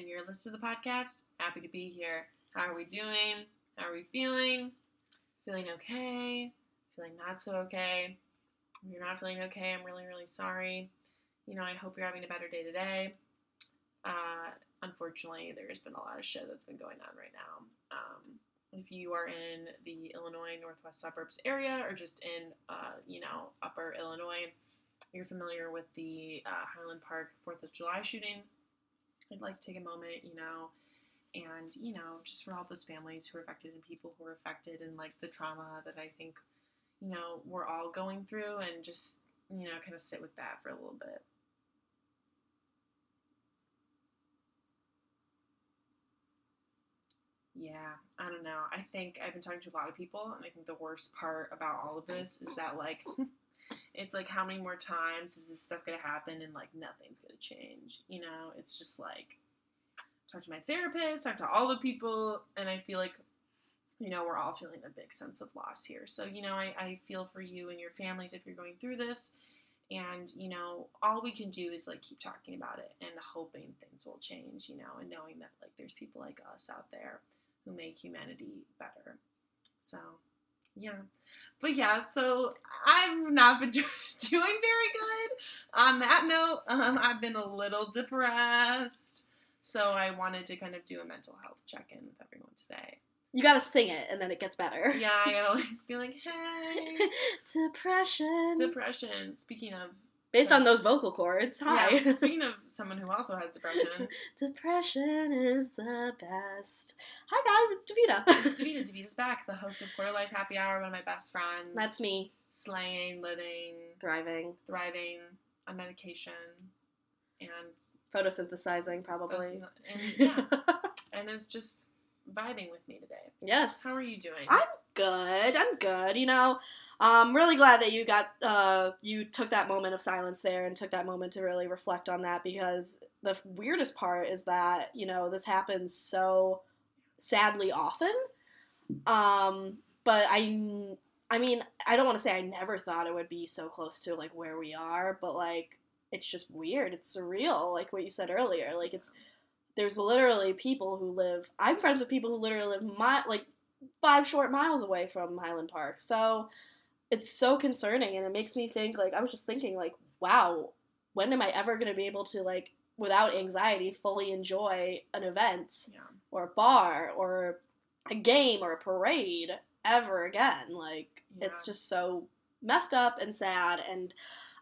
And you're listening to the podcast. Happy to be here. How are we doing? How are we feeling? Feeling okay? Feeling not so okay? If you're not feeling okay, I'm really, really sorry. You know, I hope you're having a better day today. Uh, unfortunately, there's been a lot of shit that's been going on right now. Um, if you are in the Illinois Northwest suburbs area or just in, uh, you know, upper Illinois, you're familiar with the uh, Highland Park 4th of July shooting. I'd like to take a moment, you know, and, you know, just for all those families who are affected and people who are affected and like the trauma that I think, you know, we're all going through and just, you know, kind of sit with that for a little bit. Yeah, I don't know. I think I've been talking to a lot of people, and I think the worst part about all of this is that, like, it's like, how many more times is this stuff gonna happen, and like, nothing's gonna change? You know, it's just like, talk to my therapist, talk to all the people, and I feel like, you know, we're all feeling a big sense of loss here. So, you know, I, I feel for you and your families if you're going through this. And, you know, all we can do is like keep talking about it and hoping things will change, you know, and knowing that like there's people like us out there who make humanity better. So, yeah. But yeah, so I've not been doing very good. On that note, um, I've been a little depressed. So I wanted to kind of do a mental health check in with everyone today. You gotta sing it and then it gets better. Yeah, I gotta like, be like, hey. Depression. Depression. Speaking of Based on those vocal cords. Hi. Yeah, speaking of someone who also has depression. depression is the best. Hi guys, it's Davita. it's Davita. Davita's back, the host of Quarter Life Happy Hour, one of my best friends. That's me. Slaying, living, thriving, thriving on medication, and photosynthesizing probably. And, yeah, and it's just vibing with me today. Yes. How are you doing? I'm good. I'm good. You know, I'm really glad that you got uh, you took that moment of silence there and took that moment to really reflect on that because the weirdest part is that you know this happens so sadly often. Um, but I, I mean, I don't want to say I never thought it would be so close to like where we are, but like it's just weird. It's surreal, like what you said earlier. Like it's there's literally people who live. I'm friends with people who literally live my like five short miles away from Highland Park. So it's so concerning and it makes me think like I was just thinking like wow, when am I ever going to be able to like without anxiety fully enjoy an event yeah. or a bar or a game or a parade ever again? Like Yeah. it's just so messed up and sad and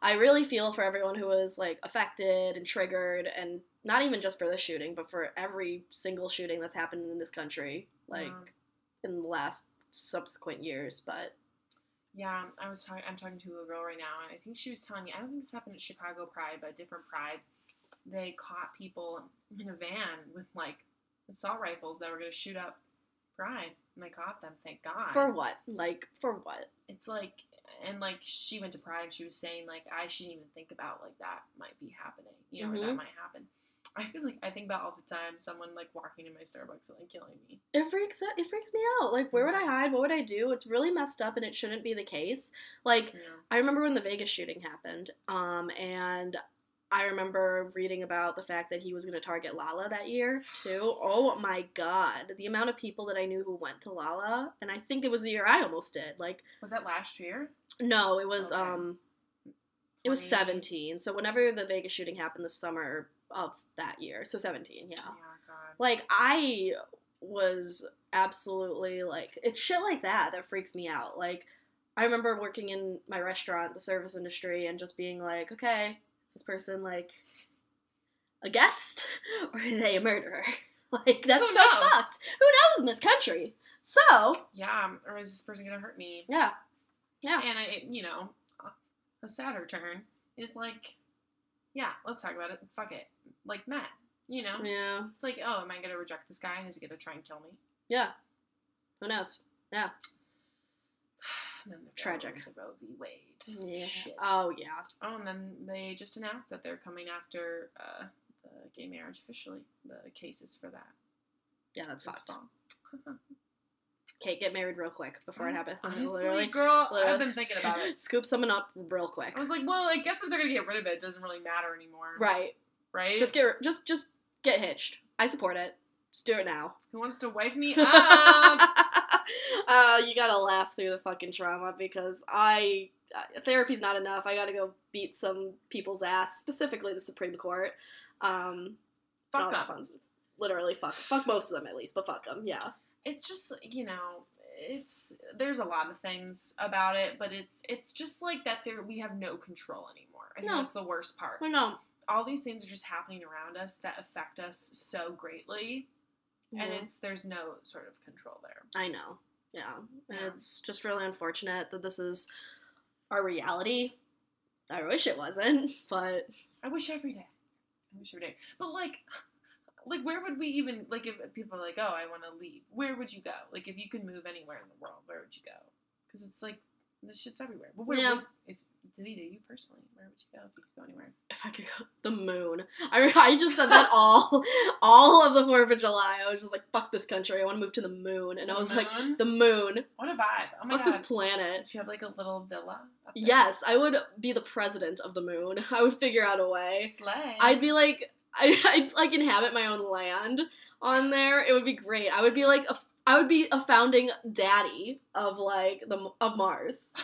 I really feel for everyone who was like affected and triggered and not even just for this shooting, but for every single shooting that's happened in this country, like Yeah. in the last subsequent years. But Yeah, I was talking. I'm talking to a girl right now, and I think she was telling me. I don't think this happened at Chicago Pride, but a different Pride. They caught people in a van with like assault rifles that were going to shoot up Pride, and they caught them. Thank God. for what? Like for what? it's like, and like she went to Pride, and she was saying like I shouldn't even think about like that might be happening. You know, Mhm. that might happen. I feel like I think about all the time someone like walking in my Starbucks and like killing me. It freaks it freaks me out. Like where would I hide? What would I do? It's really messed up and it shouldn't be the case. Like know? I remember when the Vegas shooting happened, um, and I remember reading about the fact that he was going to target Lolla that year too. Oh my god, the amount of people that I knew who went to Lolla, and I think it was the year I almost did. Like, Was that last year? no, it was Okay. um, it was seventeen. So whenever the Vegas shooting happened, this summer of that year, so seventeen, yeah. Yeah, God. Like I was absolutely like it's shit like that that freaks me out. Like I remember working in my restaurant, the service industry, and just being like, okay, is this person like a guest or are they a murderer? Like that's Who so knows? fucked. Who knows in this country? So Yeah, or is this person gonna hurt me? yeah, yeah. And I, you know, a sadder turn is like, yeah, let's talk about it. Fuck it, like Matt. You know, Yeah, it's like, oh, am I gonna reject this guy? and Is he gonna try and kill me? yeah. Who knows? Yeah, And then the Tragic. The Roe v. Wade. yeah. Shit. Oh yeah. Oh, and then they just announced that they're coming after uh, the gay marriage officially. The cases for that. Yeah, that's fucked. Kate, get married real quick before it happens. Honestly, girl, I've been thinking about it. Scoop someone up real quick. I was like, well, I guess if they're gonna get rid of it, it doesn't really matter anymore. Right. right? Just get just just get hitched. I support it. Just do it now. Who wants to wife me up? uh, you gotta laugh through the fucking trauma because I uh, therapy's not enough. I gotta go beat some people's ass, specifically the Supreme Court. Um, Fuck up. Literally, fuck, fuck most of them at least, but fuck them. Yeah, It's just you know, it's there's a lot of things about it, but it's it's just like that. There we have no control anymore. I think No. that's the worst part. Know. All these things are just happening around us that affect us so greatly, and it's there's no sort of control there. I know. Yeah, and Yeah. it's just really unfortunate that this is our reality. I wish it wasn't, but I wish every day. I wish every day. But like, like where would we even like if people are like, oh, I want to leave? Where would you go? Like if you could move anywhere in the world, where would you go? Because it's like this shit's everywhere. But where Yeah. would if Davida, you personally, where would you go if you could go anywhere? if I could go the moon. I I just said that all all of the Fourth of July. I was just like, fuck this country. I want to move to the moon, and I was like, the moon. what a vibe! Oh fuck god, this planet. Did you have like a little villa? Yes, I would be the president of the moon. I would figure out a way. Slay. I'd be like, I, I'd like inhabit my own land on there. It would be great. I would be like, a, I would be a founding daddy of like the of Mars.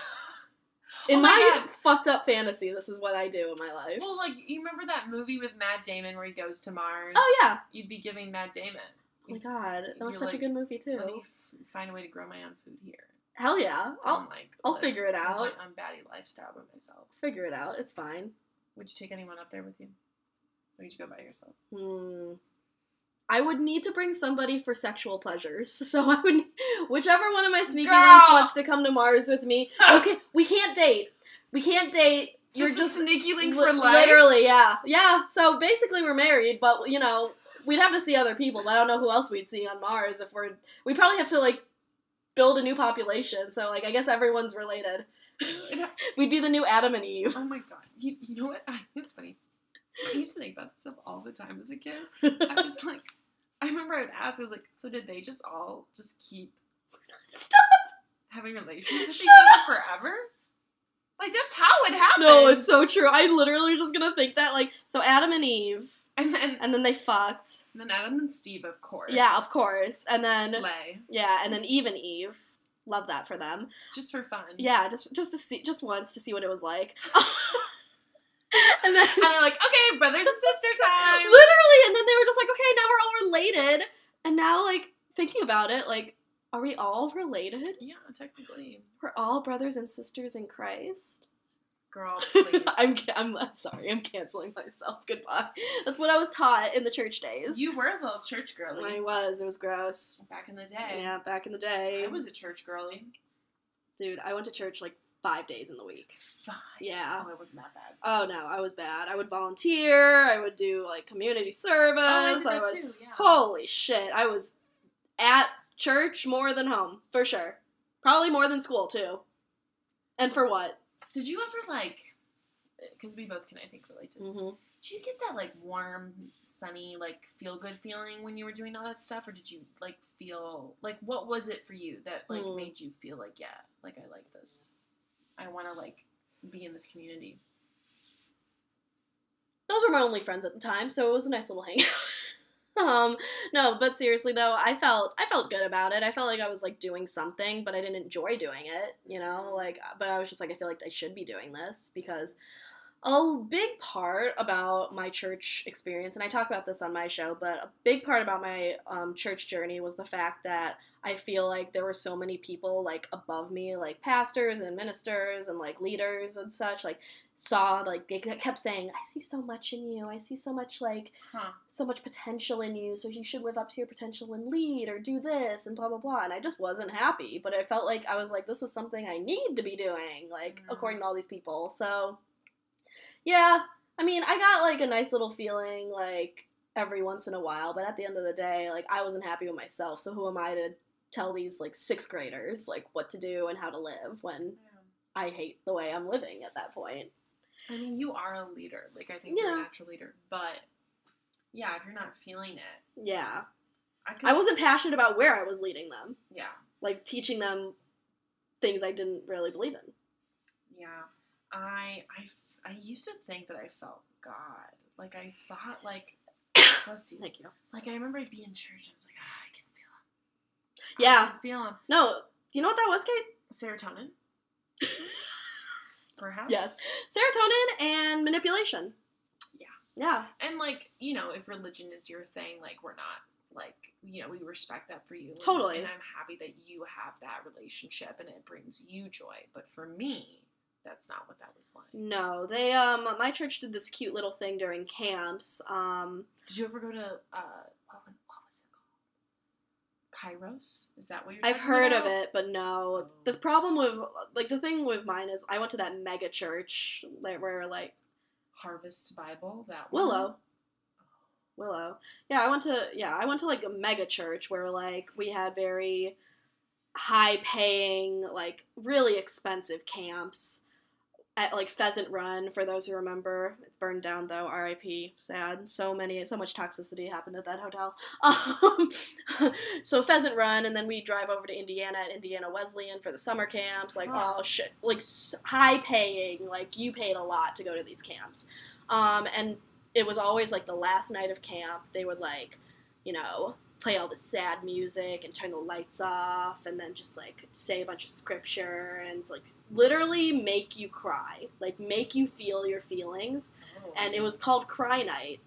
In Oh my my, fucked up fantasy, this is what I do in my life. Well, like you remember that movie with Matt Damon where he goes to Mars? oh yeah. You'd be giving Matt Damon. Oh my god, that was You're such a good movie too. Let me f- find a way to grow my own food here. Hell yeah, oh I'll and, like, I'll figure it out. I'm unbatty lifestyle by myself. figure it out. It's fine. Would you take anyone up there with you? Or you go by yourself? Hmm. I would need to bring somebody for sexual pleasures. So I would, whichever one of my sneaky Girl! links wants to come to Mars with me. Okay, we can't date. We can't date. You're Just, just a sneaky link li- for life. Literally, yeah, yeah. So basically, we're married, but you know, we'd have to see other people. I don't know who else we'd see on Mars if we're. We probably have to like build a new population. So like, I guess everyone's related. We'd be the new Adam and Eve. Oh my god. You, you know what? It's funny. I used to think about this stuff all the time as a kid. I was like, I remember I would ask, I was like, so did they just all just keep Stop. having relationships with each Shut other forever? Like that's how it happened. No, it's so true. I literally was just gonna think that like so Adam and Eve, and then and then they fucked. and then Adam and Steve, of course. Yeah, of course. And then Slay. yeah, and then Eve and Eve. Love that for them. Just for fun. Yeah, just just to see just once to see what it was like. and then And they're like, okay, brothers and sister time. literally, and then they were just like, okay, now we're all related. And now like thinking about it, like, are we all related? Yeah, technically. We're all brothers and sisters in Christ. Girl, please. I'm, I'm I'm sorry. I'm canceling myself. Goodbye. That's what I was taught in the church days. You were a little church girly I was. It was gross. back in the day. Yeah, back in the day. I was a church girly. Dude, I went to church like five days in the week. Fine. Yeah. Oh, it wasn't that bad. Oh no, I was bad. I would volunteer. I would do like community service. Oh, I did I would. too. Yeah. Holy shit! I was at church more than home for sure. Probably more than school too. And for what? Did you ever like? Because we both can, I think, relate to this. hmm Did you get that like warm, sunny, like feel good feeling when you were doing all that stuff, or did you like feel like what was it for you that like Mm. made you feel like yeah, like I like this, I want to like be in this community. Those were my only friends at the time, so it was a nice little hangout. um, no, but seriously though, I felt I felt good about it. I felt like I was like doing something, but I didn't enjoy doing it. You know, like, but I was just like, I feel like I should be doing this because a big part about my church experience, and I talk about this on my show, but a big part about my um, church journey was the fact that I feel like there were so many people like above me, like pastors and ministers and like leaders and such, like saw like they kept saying, "I see so much in you. I see so much like Huh. so much potential in you. So you should live up to your potential and lead or do this and blah blah blah." And I just wasn't happy, but I felt like I was like, "This is something I need to be doing." Like Mm. according to all these people, so yeah, I mean, I got like a nice little feeling like every once in a while, but at the end of the day, like I wasn't happy with myself. So who am I to tell these like sixth graders like what to do and how to live when I hate the way I'm living at that point? I mean, you are a leader. Like I think you're a natural leader, but yeah, if you're not feeling it, Yeah, I, I wasn't passionate about where I was leading them, Yeah, like teaching them things I didn't really believe in. yeah. I I I used to think that I felt God. Like I thought, like, bless you. Thank you. Like I remember I'd be in church. and I was like, ah, I can. Yeah. I can feel. No, do you know what that was, Kate? Serotonin. Perhaps. Yes. Serotonin and manipulation. Yeah. Yeah. And like you know, if religion is your thing, like we're not like you know we respect that for you. and- Totally. And I'm happy that you have that relationship and it brings you joy. But for me, that's not what that was like. No, they um my church did this cute little thing during camps. Um Did you ever go to uh what, wa- what was it called? Kairos? Is that what you're? I've talking heard of it, but no. The oh. problem with like the thing with mine is I went to that mega church like, where like Harvest Bible. That one? Willow. Oh. Willow. Yeah, I went to yeah, I went to like a mega church where like we had very high paying, like really expensive camps at like Pheasant Run for those who remember. It's burned down though, RIP. Sad. So many so much toxicity happened at that hotel. Um, so Pheasant Run and then we drive over to Indiana at Indiana Wesleyan for the summer camps, like oh, all shit, like high paying, like you paid a lot to go to these camps. Um, and it was always like the last night of camp. They would like, you know, play all the sad music and turn the lights off, and then just like say a bunch of scripture and like literally make you cry, like make you feel your feelings. Oh. And it was called Cry Night.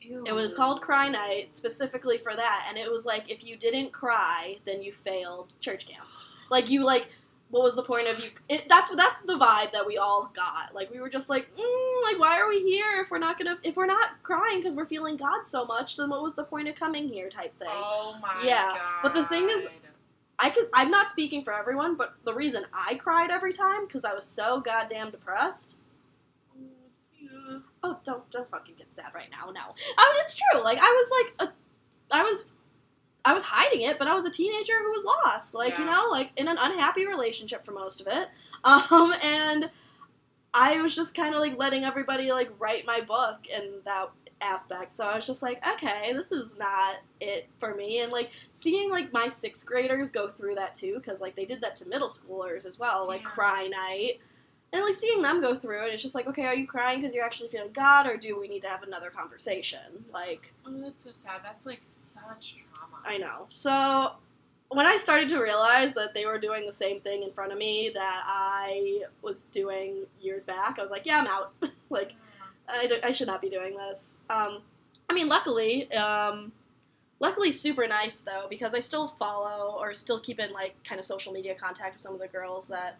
It was called Cry Night specifically for that, and it was like if you didn't cry, then you failed church camp. Like you like. What was the point of you? It, that's that's the vibe that we all got. Like we were just like, mm, like why are we here if we're not gonna if we're not crying because we're feeling God so much? Then what was the point of coming here? Type thing. Oh my god. Yeah, god. but the thing is- I could. I'm not speaking for everyone, but the reason I cried every time because I was so goddamn depressed. Oh, don't don't fucking get sad right now. No, I mean it's true. Like I was like a, I was, I was hiding it, but I was a teenager who was lost. Like you know, like in an unhappy relationship for most of it. Um, and I was just kind of like letting everybody like write my book and that aspect. So I was just like, okay, this is not it for me. And like seeing like my sixth graders go through that too, because like they did that to middle schoolers as well, like cry night. And like seeing them go through it, it's just like, okay, are you crying because you're actually feeling God, or do we need to have another conversation? Like, Oh, that's so sad. That's like such trauma. I know. So when I started to realize that they were doing the same thing in front of me that I was doing years back, I was like, yeah, I'm out. like, I should not be doing this. Um, I mean, luckily, um, luckily, super nice though because I still follow or still keep in like kind of social media contact with some of the girls that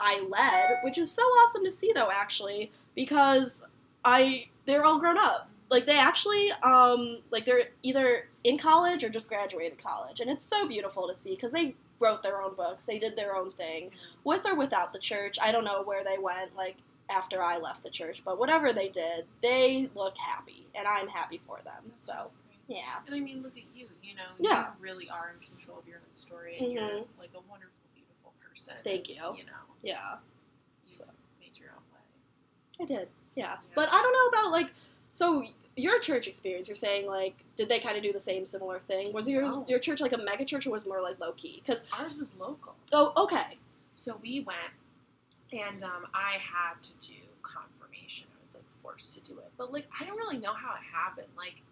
I led, which is so awesome to see though actually because I they're all grown up. Like they actually um like they're either in college or just graduated college, and it's so beautiful to see because they wrote their own books, they did their own thing with or without the church. I don't know where they went like after I left the church, but whatever they did, they look happy, and I'm happy for them. So yeah, And I mean, look at you. You know, Yeah. you really are in control of your own story, and you're Mhm. like a wonderful, Thank you. You know, yeah, you So- made your own way. I did. Yeah, Yeah. but I don't know about like so your church experience. You're saying like did they kind of do the same similar thing? Was your No. your church like a mega church or was it more like low key? Because Ours was local. oh okay, So we went, and um, I had to do confirmation. I was like forced to do it, but like I don't really know how it happened. Like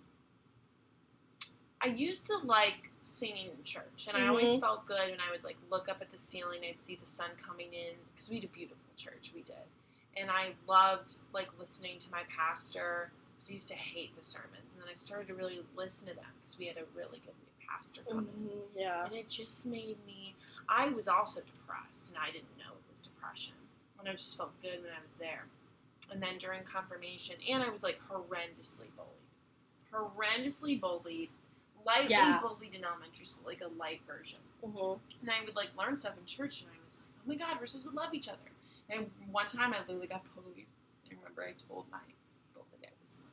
I used to like singing in church, and I always Mhm. felt good when I would like look up at the ceiling. I'd see the sun coming in because we had a beautiful church. We did, and I loved like listening to my pastor. Because I used to hate the sermons, and then I started to really listen to them because we had a really good pastor coming Mhm, yeah, and it just made me i was also depressed and i didn't know it was depression and i just felt good when i was there and then during confirmation and i was like horrendously bullied horrendously bullied lightly Yeah. bullied in elementary school like a light version Mhm. and i would like learn stuff in church and i was like oh my god we're supposed to love each other and one time i literally got bullied i remember i told my bully i was like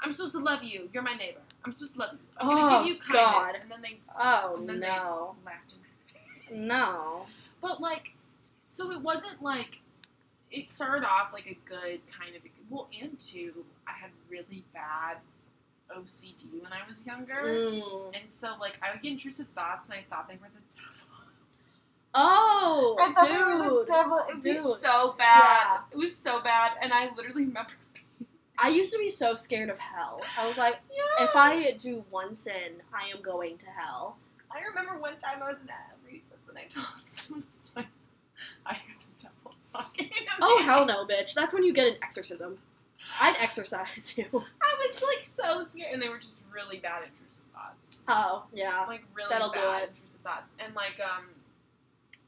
I'm supposed to love you. You're my neighbor. I'm supposed to love you. I'm gonna Oh, give you kindness. God. And then they oh and then no, they laughed in my face. no, But like, so it wasn't like it started off like a good kind of well, and two, I had really bad OCD when I was younger, Mm. and so like I would get intrusive thoughts, and I thought they were the devil. Oh, I thought they were the dude. devil. It would be dude. so bad. Yeah. It was so bad, and I literally remember. I used to be so scared of hell. I was like, Yeah. if I do one sin, I am going to hell. I remember one time I was in a recess and I told someone, I like, I hear the devil talking. to Oh me." hell no, bitch! That's when you get an exorcism. I'd exorcise you. I was like so scared, and they were just really bad intrusive thoughts. Oh yeah. Like really That'll do bad it. intrusive thoughts, and like um,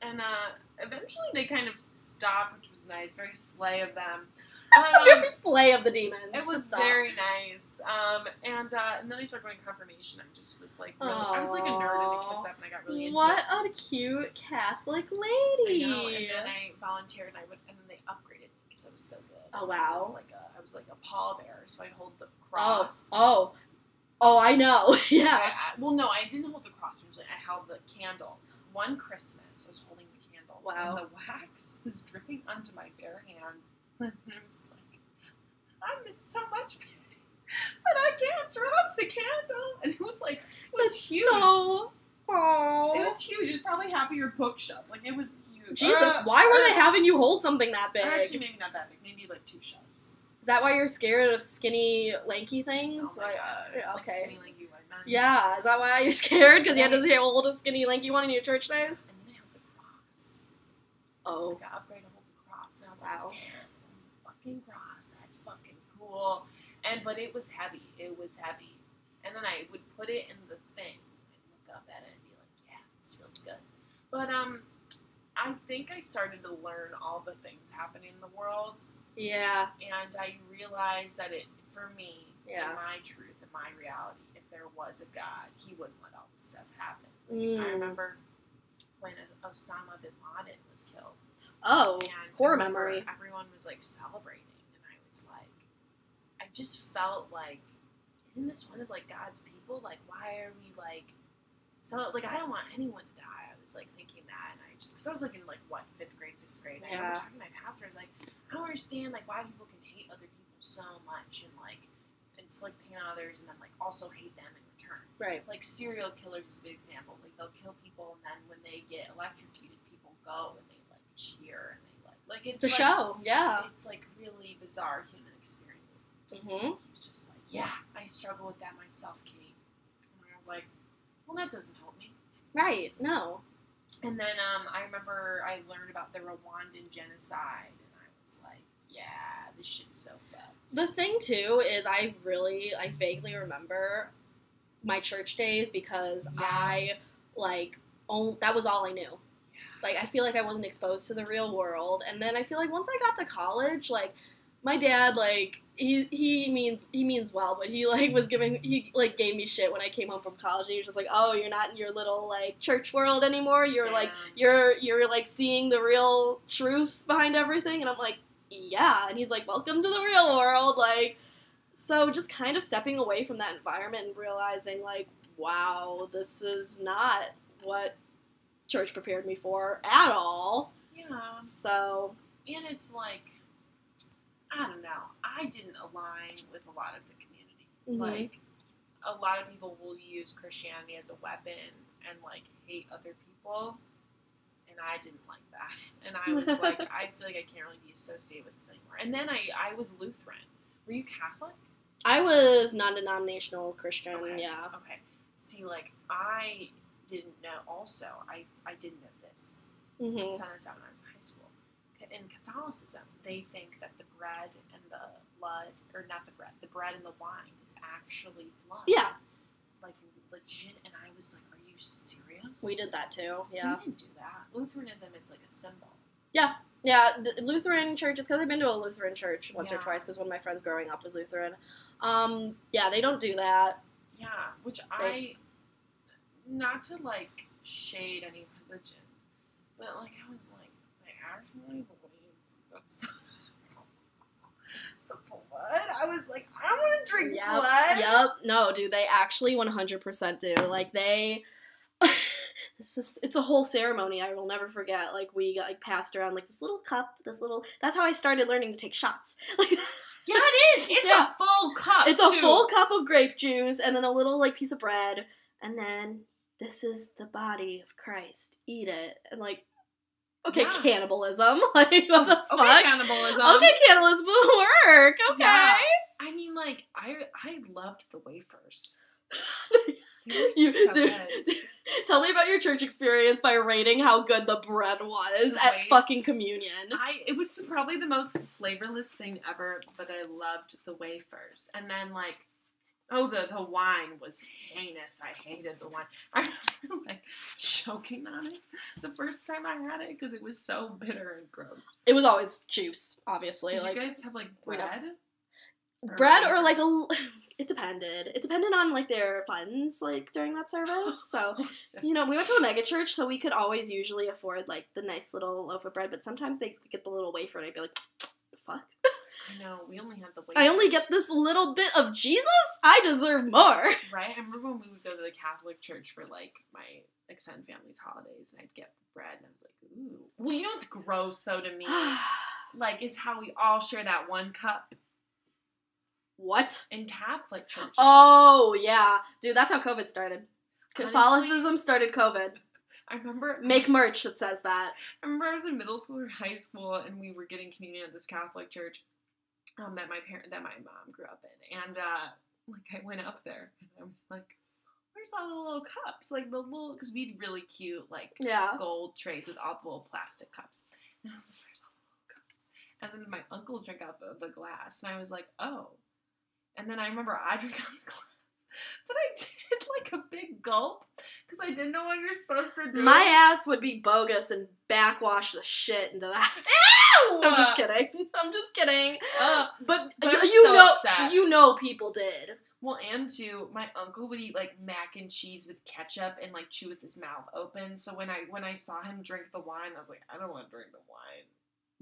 and uh, eventually they kind of stopped, which was nice. Very slay of them. Um, Very slay of the demons. It was Stop. very nice. Um, and uh, and then I started going confirmation. I just was like, really, I was like a nerd in a kiss up, and I got really into What it. a cute Catholic I lady. know. And then I volunteered, and I would, and then they upgraded me because I was so good. Oh, I was wow. like a, I was like a pallbearer, so I'd hold the Oh, cross. oh, oh! I know. Yeah. I- well, no, I didn't hold the cross usually. I held the candles. One Christmas, I was holding the candles, Wow. and the wax was dripping onto my bare hand. and I was like, I'm in so much pain, but I can't drop the candle. And it was like, it was That's huge. So. Oh. It was huge. It was probably half of your bookshelf. Like it was huge. Jesus, Uh, why were uh, they having you hold something that big? Actually, maybe not that big. Maybe like two shelves. Is that why you're scared of skinny, lanky things? Oh my Like, god. uh, Like okay. skinny lanky. Yeah, is that why you're scared? Because you had to hold a skinny, lanky one in your church days? And then I held the cross. Oh. I got upgraded to hold the cross, and I was like, damn, fucking cross, that's fucking cool. And but it was heavy. It was heavy. And then I would put it in the thing. I'd look up at it and be like, yeah, this feels good. But um, I think I started to learn all the things happening in the world, Yeah. and I realized that it, for me, Yeah. in my truth, in my reality, if there was a God, He wouldn't let all this stuff happen. I Mm. remember when Osama bin Laden was killed. Oh, And poor memory. Everyone was like celebrating, and I was like, I just felt like, isn't this one of like God's people? Like, why are we like, so like I don't want anyone to die. I was like thinking that, and I just because I was like in like what fifth grade, sixth grade. And I Yeah. remember talking to my pastor. I was like, I don't understand like why people can hate other people so much and like inflict pain on others, and then like also hate them in return right. like serial killers is a good example. Like they'll kill people and then when they get electrocuted, people go and they like cheer and they like like it's It's a like, show, yeah. It's like really bizarre human experience. Mm-hmm. He's just like, yeah, I struggle with that myself, Kate. And I was like, well, that doesn't help me. Right, no. And then um, I remember I learned about the Rwandan genocide, was like, yeah, this shit's so fucked. The thing too is I really I vaguely remember my church days because Yeah. I like on, that was all I knew. yeah. Like I feel like I wasn't exposed to the real world and then I feel like once I got to college like my dad like he he means he means well but he like was giving he like gave me shit when I came home from college and he was just like oh you're not in your little like church world anymore. You're like you're you're like seeing the real truths behind everything. And i'm like yeah. And he's like welcome to the real world. Like so just kind of stepping away from that environment and realizing like wow this is not what church prepared me for at all. Yeah. so and it's like I don't know. I didn't align with a lot of the community. mhm. Like a lot of people will use Christianity as a weapon and like hate other people, and I didn't like that. And I was like, I feel like I can't really be associated with this anymore. And then I I was Lutheran. Were you Catholic? i was non-denominational christian Okay. yeah Okay. See, like I didn't know. Also, I I didn't know this. hmm I found this out when I was in high school. In Catholicism, they think that the bread and the blood, or not the bread, the bread and the wine is actually blood. yeah Like legit. And I was like, are you serious? we did that too yeah We didn't do that. Lutheranism, it's like a symbol. Yeah, Yeah. the Lutheran churches, because I've been to a Lutheran church once or Yeah. twice, because one of my friends growing up was Lutheran. Um, yeah, they don't do that. Yeah, which I, not to like shade any religion, but like I was like, I actually believe the blood. I was like, I don't want to drink Yep, blood. Yep. No, dude, they actually 100% do. Like, they. This is, it's a whole ceremony I will never forget. Like we got like passed around like this little cup, this little. That's how I started learning to take shots. Like Yeah, it is. It's Yeah. a full cup. it's a too. full cup of grape juice and then a little like piece of bread and then this is the body of Christ. Eat it and like Okay, Yeah. cannibalism. Like what the okay, fuck? cannibalism. Okay, cannibalism will work. Okay. Yeah. I mean, like I I loved the wafers. You, so dude, good. tell me about your church experience by rating how good the bread was at fucking communion. I it was probably the most flavorless thing ever, but I loved the wafers. And then like oh the the wine was heinous. I hated the wine. I remember like choking on it the first time I had it because it was so bitter and gross. It was always juice, obviously. Did like you guys have like bread? or bread or like a. It depended. It depended on like their funds, like during that oh, service. So Oh, you know, we went to a mega church, so we could always usually afford like the nice little loaf of bread. But sometimes they get the little wafer, and I'd be like, "The fuck! I know we only had the wafers. I only get this little bit of Jesus. I deserve more." Right? I remember when we would go to the Catholic church for like my extended family's holidays, and I'd get bread, and I was like, ooh. Well, you know what's gross though to me, like, is how we all share that one cup what? in Catholic churches. Oh yeah, dude, that's how COVID started. Honestly- Catholicism started COVID. I remember. Make merch that says that. I remember I was in middle school or high school, and we were getting communion at this Catholic church um, that my parent, that my mom grew up in, and uh, like I went up there, and I was like, "Where's all the little cups? Like the little, because we had really cute like Yeah. gold trays with all the little plastic cups. And I was like, where's all the little cups? And then my uncle drank out the, the glass, and I was like, oh. And then I remember I drank out the glass. But I did like a big gulp because I didn't know what you're supposed to do. My ass would be bogus and backwash the shit into that. Ew! I'm just kidding. I'm just kidding. Uh, But, But you, you so know, upset. you know, people did. Well, and two, my uncle would eat like mac and cheese with ketchup and like chew with his mouth open. So when I when I saw him drink the wine, I was like, I don't want to drink the wine,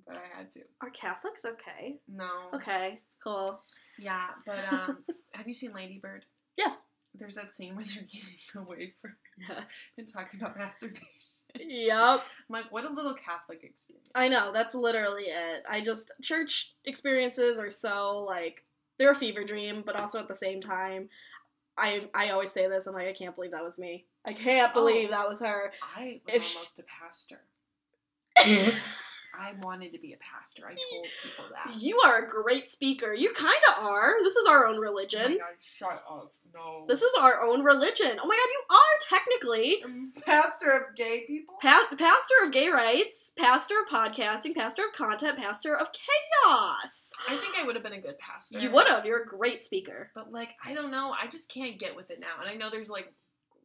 but I had to. Are Catholics okay? No. Okay, cool. Yeah, but um, have you seen Lady Bird? Yes. There's that scene where they're getting the wafers and talking about masturbation. Yep. I'm like, what a little Catholic experience. I know, that's literally it. I just church experiences are so like they're a fever dream, but also at the same time, I I always say this, I'm like, I can't believe that was me. I can't believe Oh. that was her. I was If almost a pastor. I wanted to be a pastor. I told people that. You are a great speaker. You kind of are. This is our own Oh my religion. God, shut up. No. This is our own religion. Oh my god, you are technically I'm pastor of gay people? pa- pastor of gay rights, pastor of podcasting, pastor of content, pastor of chaos. I think I would have been a good pastor. You would have. You're a great speaker. But like, I don't know. I just can't get with it now. And I know there's like,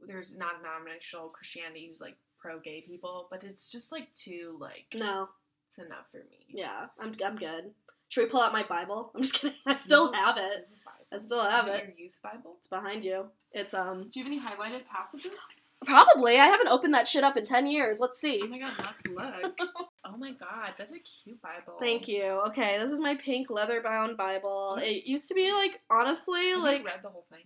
there's not non-denominational Christianity who's like pro-gay people, but it's just like too like No. It's enough for me. Yeah, I'm, I'm good. Should we pull out my Bible? I'm just kidding. I still have it. I still have Is it. Your youth Bible. It's behind you. It's um Do you have any highlighted passages? probably I haven't opened that shit up in ten years. Let's see. Oh my god, let's look. oh my god, that's a cute Bible. Thank you. Okay, this is my pink leather bound Bible. It used to be like honestly Have like you read the whole thing?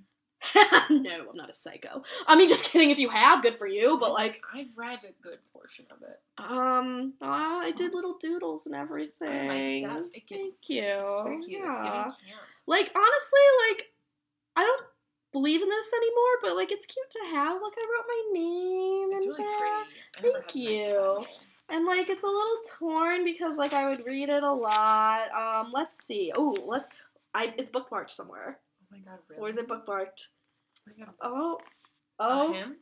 no, I'm not a psycho. I mean, just kidding. If you have, good for you. But like, I've read a good portion of it. um, uh, I did little doodles and everything. That. It Thank you. it's very cute. It's Like honestly, like I don't believe in this anymore, but like it's cute to have. Like I wrote my name It's in really there. pretty. Thank had a nice you. And like it's a little torn because like I would read it a lot. Um, let's see. Oh, let's. I it's bookmarked somewhere. Oh my god, really? Or is it bookmarked? Oh my god. Oh, oh, hymn?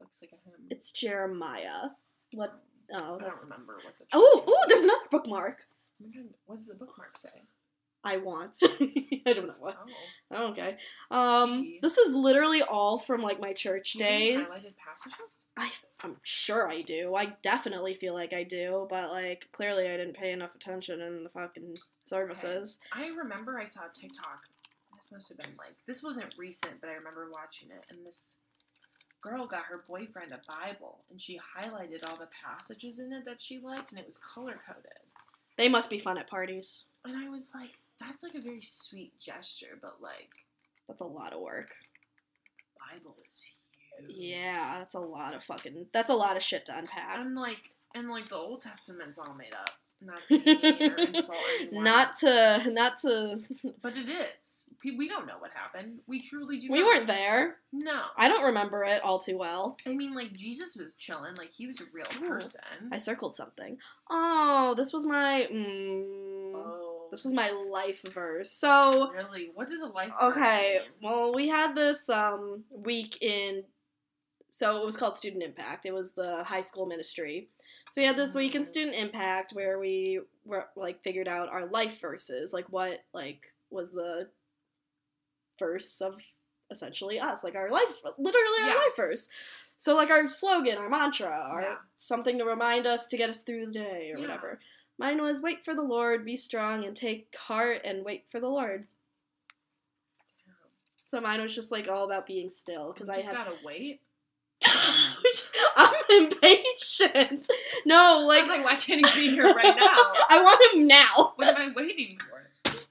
Looks like a hymn. it's Jeremiah. What? Oh, I don't remember what the. Oh, oh, there's another bookmark. Oh my god, what does the bookmark say? I want. I don't know what. Oh. Okay. Um, Gee. this is literally all from like my church Do you have days. highlighted passages? I, I'm sure I do. I definitely feel like I do, but like clearly I didn't pay enough attention in the fucking services. I remember I saw a TikTok. This must have been like this wasn't recent, but I remember watching it, and this girl got her boyfriend a Bible, and she highlighted all the passages in it that she liked, and it was color coded. They must be fun at parties. And I was like, that's like a very sweet gesture, but like That's a lot of work. Bible is huge. Yeah, that's a lot of fucking. That's a lot of shit to unpack. And like and like the Old Testament's all made up. Not to be mean or insult anyone. not to, not to. But it is. We don't know what happened. We truly do. We not. weren't there. No. I don't remember it all too well. I mean, like Jesus was chilling. Like he was a real Ooh. person. I circled something. Oh, this was my. Mm, oh. This was my life verse. So really. What does a life? verse okay, well we had this um week in. So it was called Student Impact. It was the high school ministry. So we had this week in. Student Impact where we were like figured out our life verses, like what like was the verse of essentially us, like our life, literally our Yeah. life verse. So like our slogan, our mantra, our Yeah. something to remind us to get us through the day or Yeah. whatever. Mine was wait for the Lord, be strong, and take heart and wait for the Lord. So mine was just like all about being still because I just had. gotta wait. I'm impatient. No, I like, was like, why can't he be here right now? I want him now. What am I waiting for?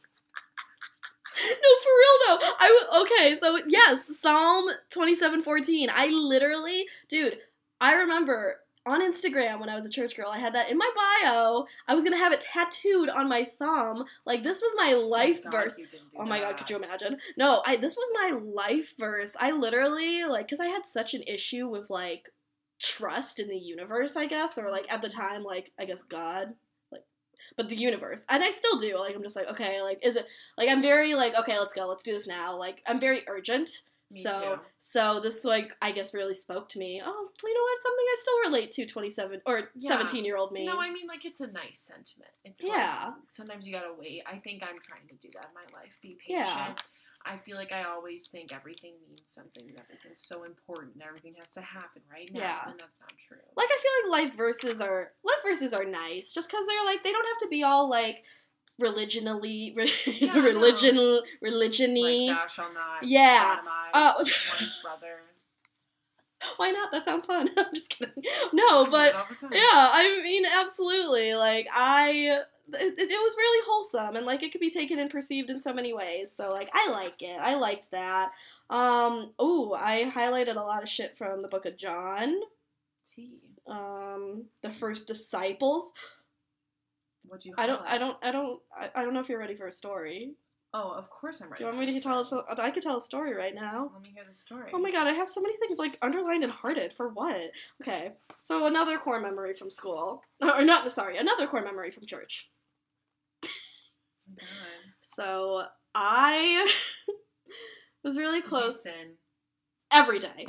No, for real though. I w- okay. So yes, Psalm twenty seven fourteen. I literally, dude. I remember on Instagram when I was a church girl, I had that in my bio. I was gonna have it tattooed on my thumb. Like this was my life God verse. you didn't do Oh my god, could you imagine? No, I this was my life verse. I literally like cuz I had such an issue with like trust in the universe, I guess, or like at the time like I guess God, like but the universe. And I still do. Like I'm just like, okay, like is it like I'm very like okay, let's go. Let's do this now. Like I'm very urgent. Me so too. so this like I guess really spoke to me. Oh, you know what? Something I still relate to 27 or Yeah. 17 year old me. No, I mean like it's a nice sentiment. It's Yeah. Like, sometimes you gotta wait. I think I'm trying to do that in my life. Be patient. Yeah. I feel like I always think everything means something. and Everything's so important. and Everything has to happen right now, Yeah. and that's not true. like I feel like life verses are life verses are nice just because they're like they don't have to be all like religionally Yeah, I know. religion like religiony. thou shalt not Yeah. one's brother. Why not? That sounds fun. I'm just kidding. No, do but it all the time. yeah, I mean absolutely. Like I. It, it was really wholesome and like it could be taken and perceived in so many ways so like i like it i liked that um oh i highlighted a lot of shit from the book of john Tea. um the first disciples You? I don't, I don't, I don't, I, I don't know if you're ready for a story. Oh, of course I'm ready. Do you want me to tell? A, I could tell a story right now. Let me hear the story. Oh my god, I have so many things like underlined and hearted for what? Okay, so another core memory from school, or not? Sorry, another core memory from church. God. So I was really close every day.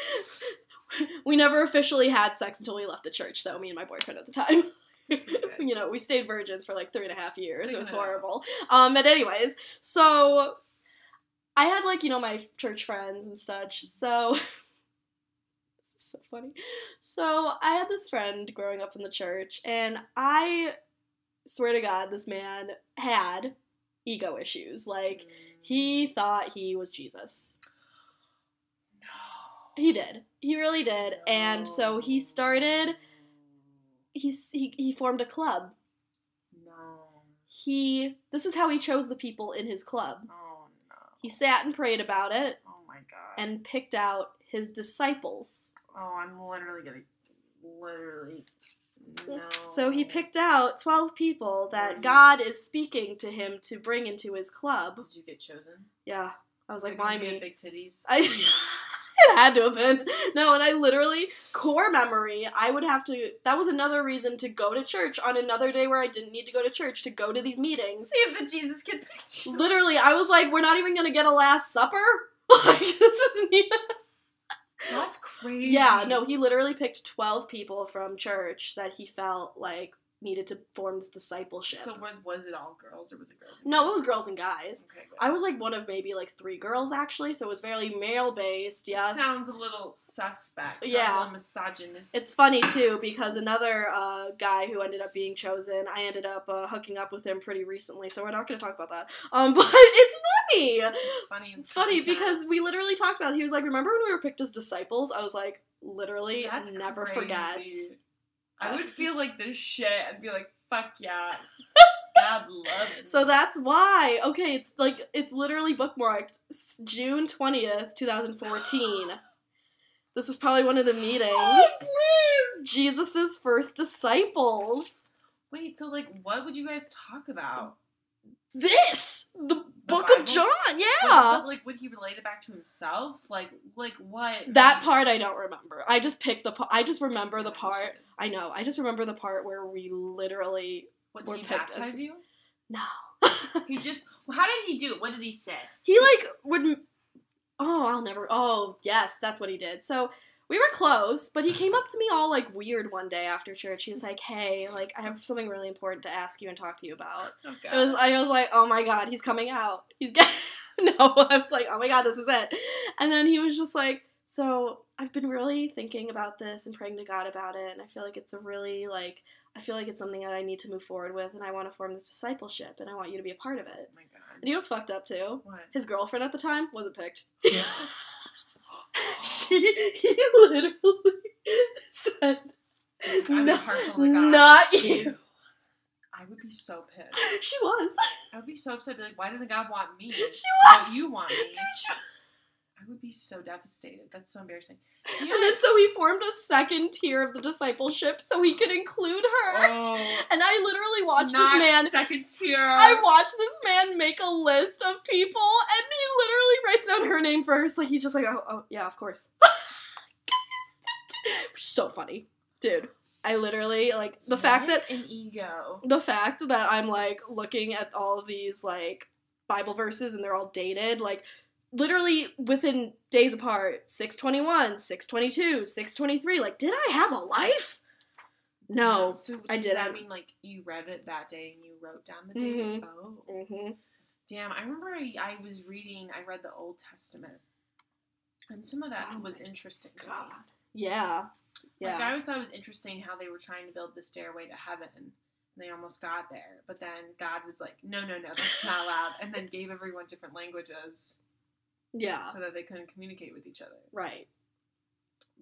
we never officially had sex until we left the church, though. Me and my boyfriend at the time. you know, we stayed virgins for like three and a half years. it was horrible. Um, but anyways, so I had like you know my church friends and such. So this is so funny. So I had this friend growing up in the church, and I swear to God, this man had ego issues. Like he thought he was Jesus. No. He did. He really did. And so he started. He's he, he formed a club. No. He this is how he chose the people in his club. Oh no. He sat and prayed about it Oh my god. and picked out his disciples. oh, I'm literally gonna, literally. No. So he picked out 12 people that Right. God is speaking to him to bring into his club. Did you get chosen? Yeah. I was like, oh, why you had me? Big titties. I it had to have been. No, and I literally core memory, I would have to that was another reason to go to church on another day where I didn't need to go to church to go to these meetings. See if the Jesus kid picked you. Literally, I was like, we're not even gonna get a last supper? Like this isn't even That's crazy. Yeah, no, he literally picked 12 people from church that he felt like needed to form this discipleship. So was was it all girls or was it girls? and no, it was girls and guys. Okay, good. I was like one of maybe like three girls actually, so it was very male based. Yes. Sounds a little suspect. Sounds Yeah. A little misogynist. It's funny too because another uh, guy who ended up being chosen, I ended up uh, hooking up with him pretty recently, so we're not going to talk about that. Um, but it's funny. It's funny. It's funny content. because we literally talked about. It. He was like, "Remember when we were picked as disciples?" I was like, "Literally, That's never crazy. forget." I would feel like this shit. I'd be like, fuck yeah. God loves me. So that's why. Okay, it's like it's literally bookmarked June twentieth, two thousand fourteen. This was probably one of the meetings. Oh, Liz! Jesus' first disciples. Wait, so like, what would you guys talk about? This! The, book Bible? of John, yeah! but, like, would he relate it back to himself? Like, like what? That part I don't remember. I just picked the part. I just remember the part. I know. I just remember the part where we literally. What were did he picked as baptize dis- you? No. He just. Well, how did he do it? What did he say? he like would. Oh, I'll never. Oh, yes, that's what he did. So we were close, but he came up to me all like weird one day after church. He was like, "Hey, like I have something really important to ask you and talk to you about." Oh, It was. I was like, "Oh my god, he's coming out. He's getting." no, I was like, "Oh my god, this is it." And then he was just like, "So I've been really thinking about this and praying to God about it, and I feel like it's a really like." I feel like it's something that I need to move forward with, and I want to form this discipleship, and I want you to be a part of it. Oh my god. And you know what's fucked up too? What? His girlfriend at the time wasn't picked. Yeah. she, he literally said, "No- impartial to God." not you. I would be so pissed. She was. I would be so upset. Be like, why doesn't God want me? She But was. you want me. Dude, she- I would be so devastated. That's so embarrassing. And then so he formed a second tier of the discipleship so he could include her. oh, And I literally watched this man. second tier. I watched this man make a list of people, and he literally writes down her name first. Like he's just like, oh, oh yeah, of course. so funny, dude. I literally like the fact that an ego. the fact that I'm like looking at all of these like Bible verses and they're all dated, like literally within days apart 621, 622, 623. Like, did I have a life? No. So I didn't. that mean like you read it that day and you wrote down the date? Mhm. Oh, Mm-hmm. damn! I remember I, I was reading. I read the Old Testament, and some of that Oh was interesting. to me. God. Yeah. Yeah. Like I always thought it was interesting how they were trying to build the stairway to heaven. And they almost got there, but then God was like, "No, no, no, that's not allowed," and then gave everyone different languages yeah. so that they couldn't communicate with each other. Right.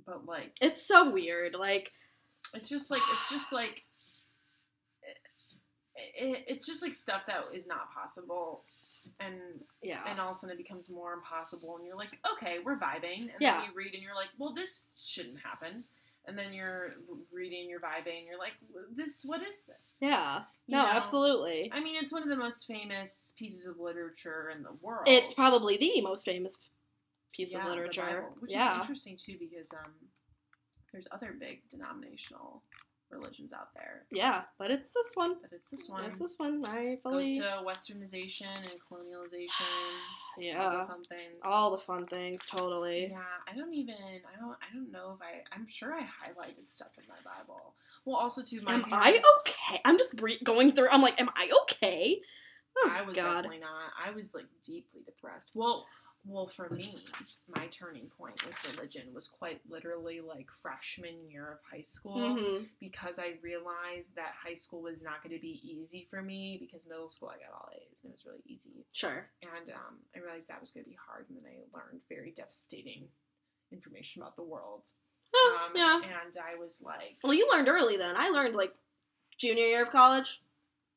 But like, It's so weird. Like, it's just like it's just like it, it, it's just like stuff that is not possible, and yeah. and all of a sudden it becomes more impossible, and you're like, okay, we're vibing, and Yeah. then you read and you're like, well, this shouldn't happen. And then you're reading, you're vibing, you're like, "This, what is this?" Yeah. You No, know? absolutely. I mean, it's one of the most famous pieces of literature in the world. It's probably the most famous piece Yeah, of literature. Bible, which is interesting too because um, there's other big denominational religions out there, Yeah, but it's this one. but it's this one. It's this one. I goes to westernization and colonialization. yeah, all the fun things. All the fun things, totally. Yeah, I don't even. I don't. I don't know if I. I'm sure I highlighted stuff in my Bible. Well, also too. My Am I okay? I'm just going through. I'm like, am I okay? Oh I was God. definitely not. I was like deeply depressed. Well, well, for me, my turning point with religion was quite literally like freshman year of high school hmm because I realized that high school was not going to be easy for me because middle school I got all A's and it was really easy. Sure. And um, I realized that was going to be hard, and then I learned very devastating information about the world. Oh, Um, yeah. And I was like, Well, you learned early then. I learned like junior year of college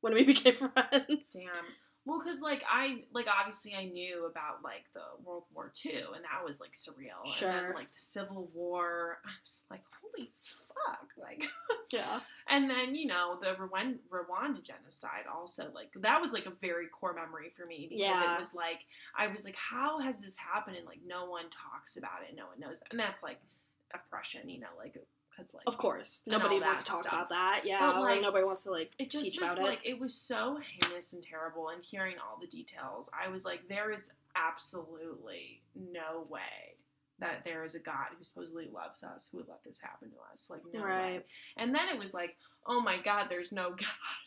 when we became friends. damn. Well, because like I like obviously I knew about like the World War II, and that was like surreal. And Sure. then like the Civil War, I was like, holy fuck, like. Yeah. And then you know the Rwanda, Rwanda genocide also like that was like a very core memory for me because Yeah. it was like I was like how has this happened and like no one talks about it no one knows and that's like oppression you know like because like Of course. Nobody wants to talk stuff. about that. Yeah. But, like, nobody wants to like it just teach was about like it. it was so heinous and terrible and hearing all the details i was like there is absolutely no way that there is a god who supposedly loves us who would let this happen to us like no way and then it was like oh my god there's no god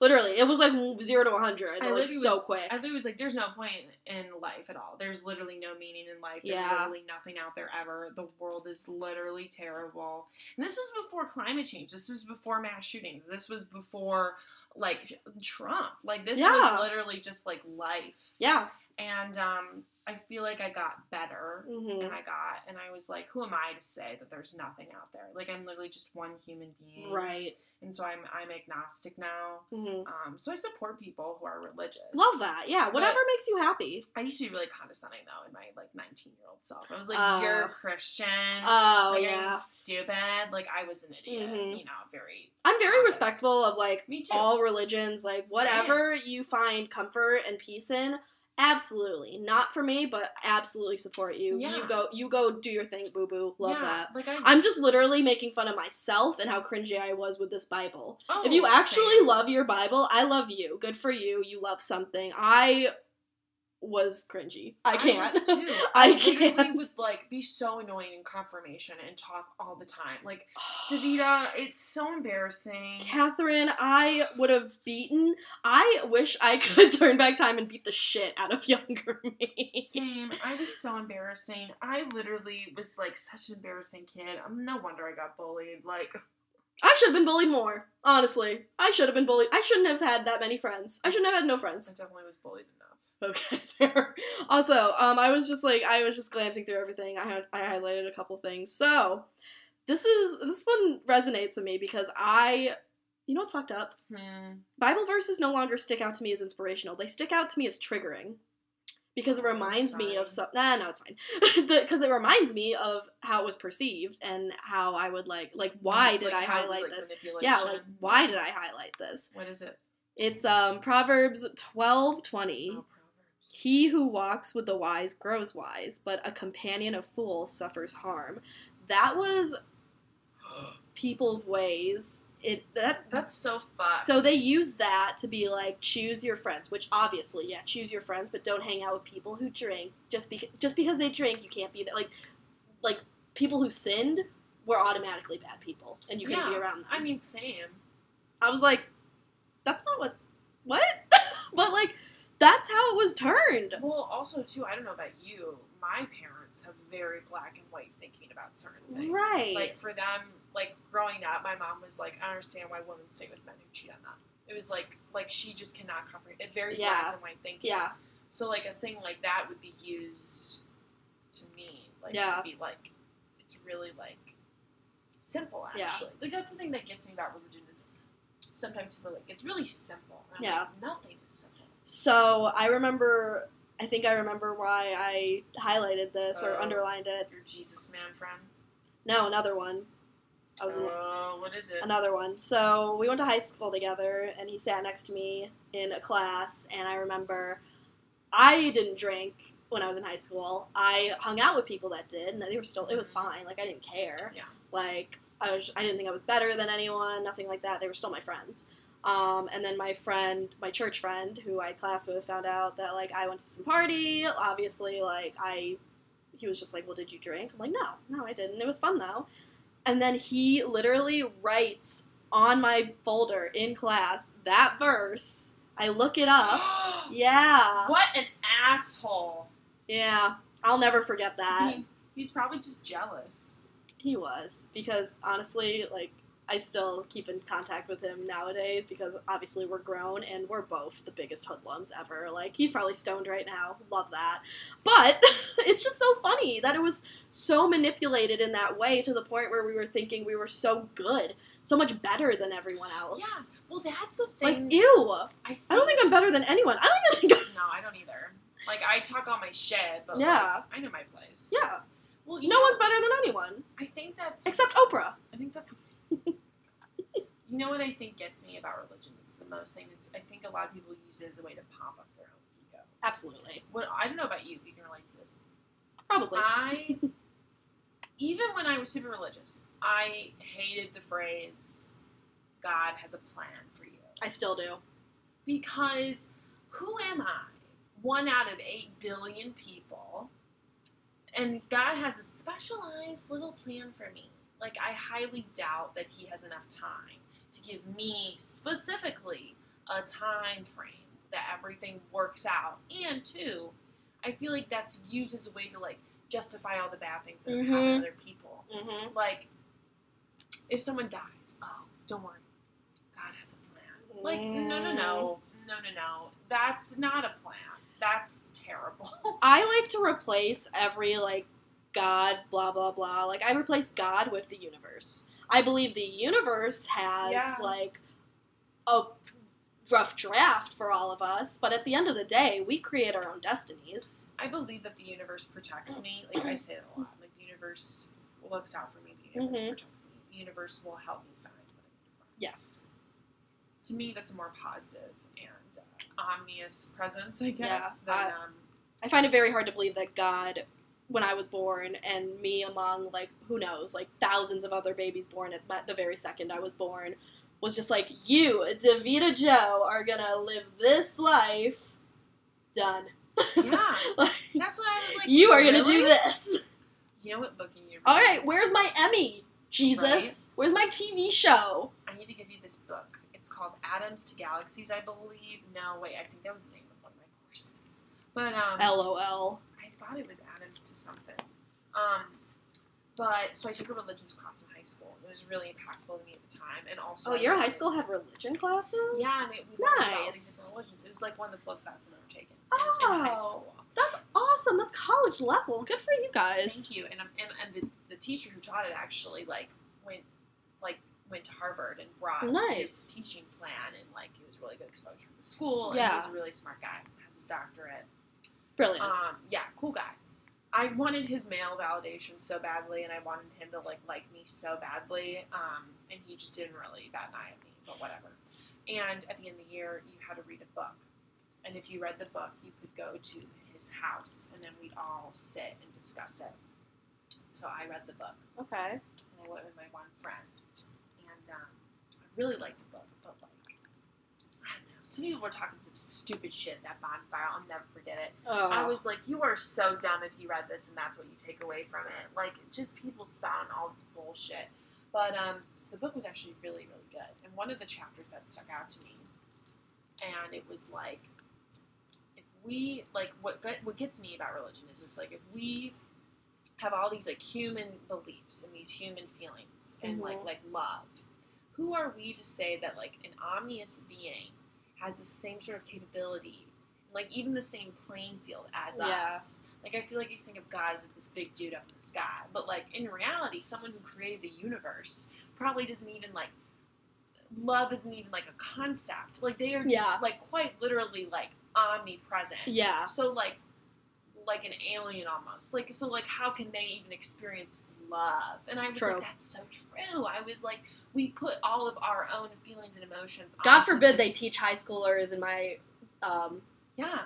Literally, it was like zero to 100. I like so was- quick. I literally was like, there's no point in life at all. There's literally no meaning in life. There's Yeah. literally nothing out there ever. The world is literally terrible. And this was before climate change. This was before mass shootings. This was before like Trump. Like this Yeah. was literally just like life. yeah. And um, I feel like I got better. hmm And I got, and I was like, who am I to say that there's nothing out there? Like, I'm literally just one human being Right. And so I'm I'm agnostic now. hmm Um, so I support people who are religious. Love that. Yeah, whatever But- makes you happy. I used to be really condescending though in my like 19 year old self. I was like, Oh. "You're a Christian. Oh like, yeah. stupid?" Like I was an idiot. Mhm. You know, very. I'm very Compass. respectful of like Me too. all religions, like Same. whatever you find comfort and peace in. Absolutely, not for me, but absolutely support you. Yeah. You go, you go, do your thing, boo boo. Love yeah, that. Like I. I'm just literally making fun of myself and how cringy I was with this Bible. oh, if you actually same. love your Bible, I love you. Good for you. You love something. I was cringy. I can't. was too. I literally can't. would like be so annoying in confirmation and talk all the time. Like Davita, it's so embarrassing. Catherine, I would have beaten. I wish I could turn back time and beat the shit out of younger me. Same. I was so embarrassing. I literally was like such an embarrassing kid. Um, no wonder I got bullied. Like, I should have been bullied more. Honestly, I should have been bullied. I shouldn't have had that many friends. I shouldn't have had no friends. I definitely was bullied. Okay. Also, um, I was just like, I was just glancing through everything. I had, I highlighted a couple things. So, this is this one resonates with me because I, you know what's fucked up? Hmm. Bible verses no longer stick out to me as inspirational. They stick out to me as triggering because it Oh, reminds me of sorry. some. Nah, no, it's fine. Because it reminds me of how it was perceived and how I would like like why did Like, I how it was, highlight like, this? Yeah, like why did I highlight this? What is it? It's um Proverbs twelve twenty. Oh. He who walks with the wise grows wise, but a companion of fools suffers harm. That was people's ways. It that That's so fucked. so they use that to be like choose your friends, which obviously, yeah, choose your friends, but don't hang out with people who drink. Just because just because they drink, you can't be that like like people who sinned were automatically bad people, and you can't be around them. I mean, same. I was like, that's not what what, but like that's how it was turned. Well, also too, I don't know about you. My parents have very black and white thinking about certain things. Right. Like for them, like growing up, my mom was like, I understand why women stay with men who cheat on them. It was like, like she just cannot comprehend. It very Yeah. black and white thinking. Yeah, So like a thing like that would be used to me, like Yeah. to be like, it's really like simple Yeah. actually. Like that's the thing that gets me about religion is sometimes people are like it's really simple. Yeah. like, nothing is simple. So I remember, I think I remember why I highlighted this or Oh. underlined it. Your Jesus man friend. No, another one. I was in Oh, what is it? another one. So we went to high school together, and he sat next to me in a class, and I remember I didn't drink when I was in high school. I hung out with people that did, and they were still. It was fine. Like I didn't care. Yeah. Like I was. I didn't think I was better than anyone. Nothing like that. They were still my friends. Um, and then my friend, my church friend, who I had class with, found out that like I went to some party. Obviously, like I, he was just like, "Well, did you drink?" I'm like, "No, no, I didn't. It was fun though." And then he literally writes on my folder in class that verse. I look it up. Yeah, what an asshole. yeah. I'll never forget that. He, he's probably just jealous. He was because honestly, like I still keep in contact with him nowadays because obviously we're grown and we're both the biggest hoodlums ever. Like he's probably stoned right now. Love that. But it's just so funny that it was so manipulated in that way to the point where we were thinking we were so good, so much better than everyone else. Yeah. Well, that's the thing. Like ew. I, I don't think I'm better than anyone. I don't even think. I'm, No, I don't either. Like I talk all my shit, but Yeah. like, I know my place. yeah. Well, you No know, one's better than anyone I think that's. except Oprah. I think that. you know what I think gets me about religion is the most thing. It's I think a lot of people use it as a way to pop up their own ego. Absolutely. What I don't know about you, if you can relate to this. Probably. I even when I was super religious, I hated the phrase "God has a plan for you" I still do. because who am I? One out of eight billion people, and God has a specialized little plan for me. Like I highly doubt that He has enough time to give me specifically a time frame that everything works out. And two, I feel like that's used as a way to like justify all the bad things that happen Mhm. to other people. Mm-hmm. Like, if someone dies, oh, don't worry, God has a plan. Like, no, no, no, no, no, no. That's not a plan. That's terrible. I like to replace every like God blah blah blah. Like I replace God with the universe. I believe the universe has Yeah. like a rough draft for all of us, but at the end of the day, we create our own destinies. I believe that the universe protects me. Like I say it a lot. Like the universe looks out for me. The universe Mhm. protects me. The universe will help me find what I need to find. Yes. To me, that's a more positive and uh, omnious presence, I Yeah, guess. than, I- um, I find it very hard to believe that God, when I was born, and me among like who knows, like thousands of other babies born at the very second I was born, was just like you, Davita Joe, are gonna live this life. Done. yeah, Like, that's what I was like. you are gonna do this. You know what booking universe? All right, where's my Emmy? Jesus, Right. where's my TV show? I need to give you this book. It's called Atoms to Galaxies, I believe. No, wait, I think that was the name of one of my courses. But um, LOL. I thought it was Adams to something. Um, but so I took a religions class in high school. It was really impactful to me at the time, and also Oh, your high school had religion classes? Yeah, and it, we Nice. religions. It was like one of the coolest classes I've ever taken in, in high Oh. school. That's awesome. That's college level. Good for you guys. Thank you. And um, and, and the, the teacher who taught it actually like went like went to Harvard and brought Nice. his teaching plan and like it was really good exposure to the school. And Yeah. he's a really smart guy. Has his doctorate. Brilliant. Um, yeah, cool guy. I wanted his male validation so badly, and I wanted him to like like me so badly. Um, and he just didn't really bat an eye at me, but whatever. And at the end of the year, you had to read a book, and if you read the book, you could go to his house, and then we'd all sit and discuss it. So I read the book, okay. and I went with my one friend, and um, I really liked the book, but like. I don't know. Some people were talking some stupid shit at that bonfire. I'll never forget it. Oh. I was like, you are so dumb if you read this and that's what you take away from it. Like, just people spouting all this bullshit. But um, the book was actually really, really good. And one of the chapters that stuck out to me, and it was like, if we like what what gets me about religion is it's like if we have all these like human beliefs and these human feelings and like Mhm. like love, who are we to say that like an omnious being has the same sort of capability, like even the same playing field as Yeah. us? Like I feel like you think of God as like this big dude up in the sky, but like in reality, someone who created the universe probably doesn't even like love isn't even like a concept. Like they are just Yeah. like quite literally like omnipresent. yeah. So like like an alien almost. Like so like how can they even experience love? And I was True. like that's so true. I was like we put all of our own feelings and emotions God forbid they teach high schoolers in my um Yeah.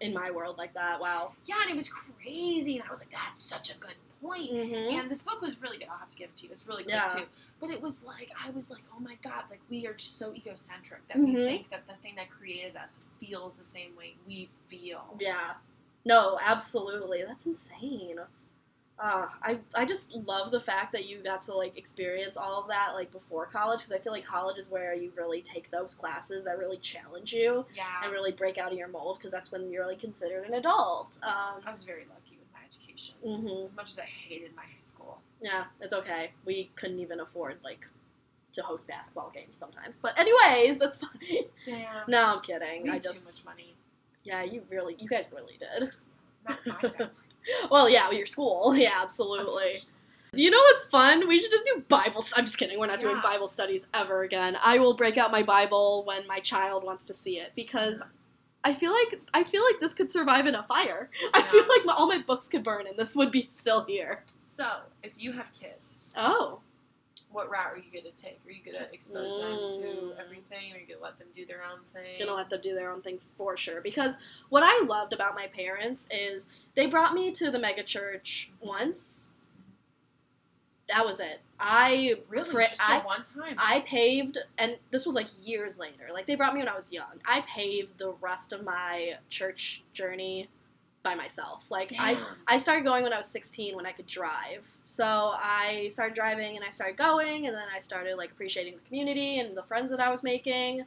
in my world like that. Wow. Yeah, and it was crazy and I was like that's such a good point. Mm-hmm. And this book was really good. I'll have to give it to you. It's really good Yeah. too. But it was like I was like, oh my god, like we are just so egocentric that we Mhm. think that the thing that created us feels the same way we feel. Yeah. No, absolutely. That's insane. Uh, I I just love the fact that you got to like experience all of that like before college because I feel like college is where you really take those classes that really challenge you Yeah. and really break out of your mold because that's when you're like considered an adult. I Um, was very lucky with my education. hmm As much as I hated my high school. Yeah, it's okay. We couldn't even afford like to host basketball games sometimes. But anyways, that's fine. Damn. no, I'm kidding. We I just too much money. yeah, you really, you guys really did. Not my family. Well, yeah, your school. Yeah, absolutely. Do you know what's fun? We should just do Bible. st- I'm just kidding. We're not doing Bible studies ever again. I will break out my Bible when my child wants to see it because I feel like I feel like this could survive in a fire. I feel like my, all my books could burn and this would be still here. So, if you have kids, Oh, what route are you going to take? Are you going to expose them to Mm. everything? Are you going to let them do their own thing? gonna let them do their own thing for sure. Because what I loved about my parents is they brought me to the mega church once. That was it. I really? pra- Just I one time? I paved, and this was like years later. Like they brought me when I was young. I paved the rest of my church journey by myself. Like I, Damn. I started going when I was 16 when I could drive. So I started driving and I started going, and then I started like appreciating the community and the friends that I was making.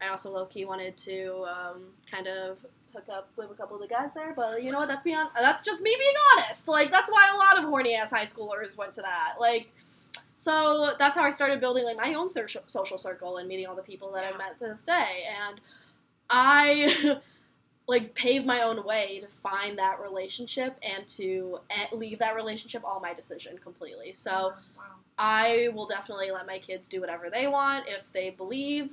I also low key wanted to um, kind of hook up with a couple of the guys there, but you know what? That's beyond. That's just me being honest. Like that's why a lot of horny ass high schoolers went to that. Like. So that's how I started building like my own social social circle and meeting all the people that Yeah. I've met to this day. And I like pave my own way to find that relationship and to eh, leave that relationship all my decision completely. So wow. I will definitely let my kids do whatever they want. If they believe,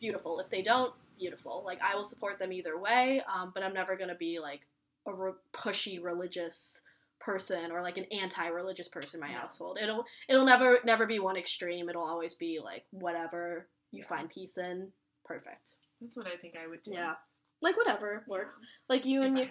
beautiful. If they don't, beautiful. Like I will support them either way. Um, but I'm never gonna be like a re- pushy religious person or like an anti-religious person in my Yeah. household. It'll it'll never never be one extreme. It'll always be like whatever you Yeah. find peace in. Perfect. That's what I think I would do. Yeah. Like whatever works. Like you If and your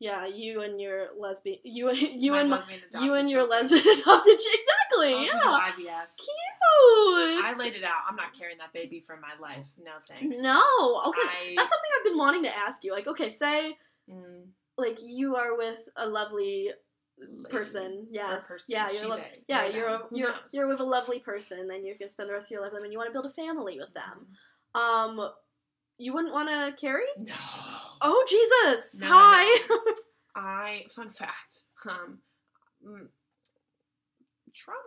yeah, you and your lesbian you you My and lesbian you and your children. lesbian adopted exactly. I'll Yeah. IVF. Cute. I laid it out. I'm not carrying that baby for my life. No thanks. No. Okay. I- That's something I've been wanting to ask you. Like, okay, say Mm, like you are with a lovely lady. person. Yes. person, Yeah, you're they, yeah, they, you're a, you're knows? you're with a lovely person, then you're gonna spend the rest of your life with them, and you want to build a family with them. Mm. Um, you wouldn't want to carry? No. Oh Jesus! No, no, no. Hi. I fun fact. Um, mm, trauma.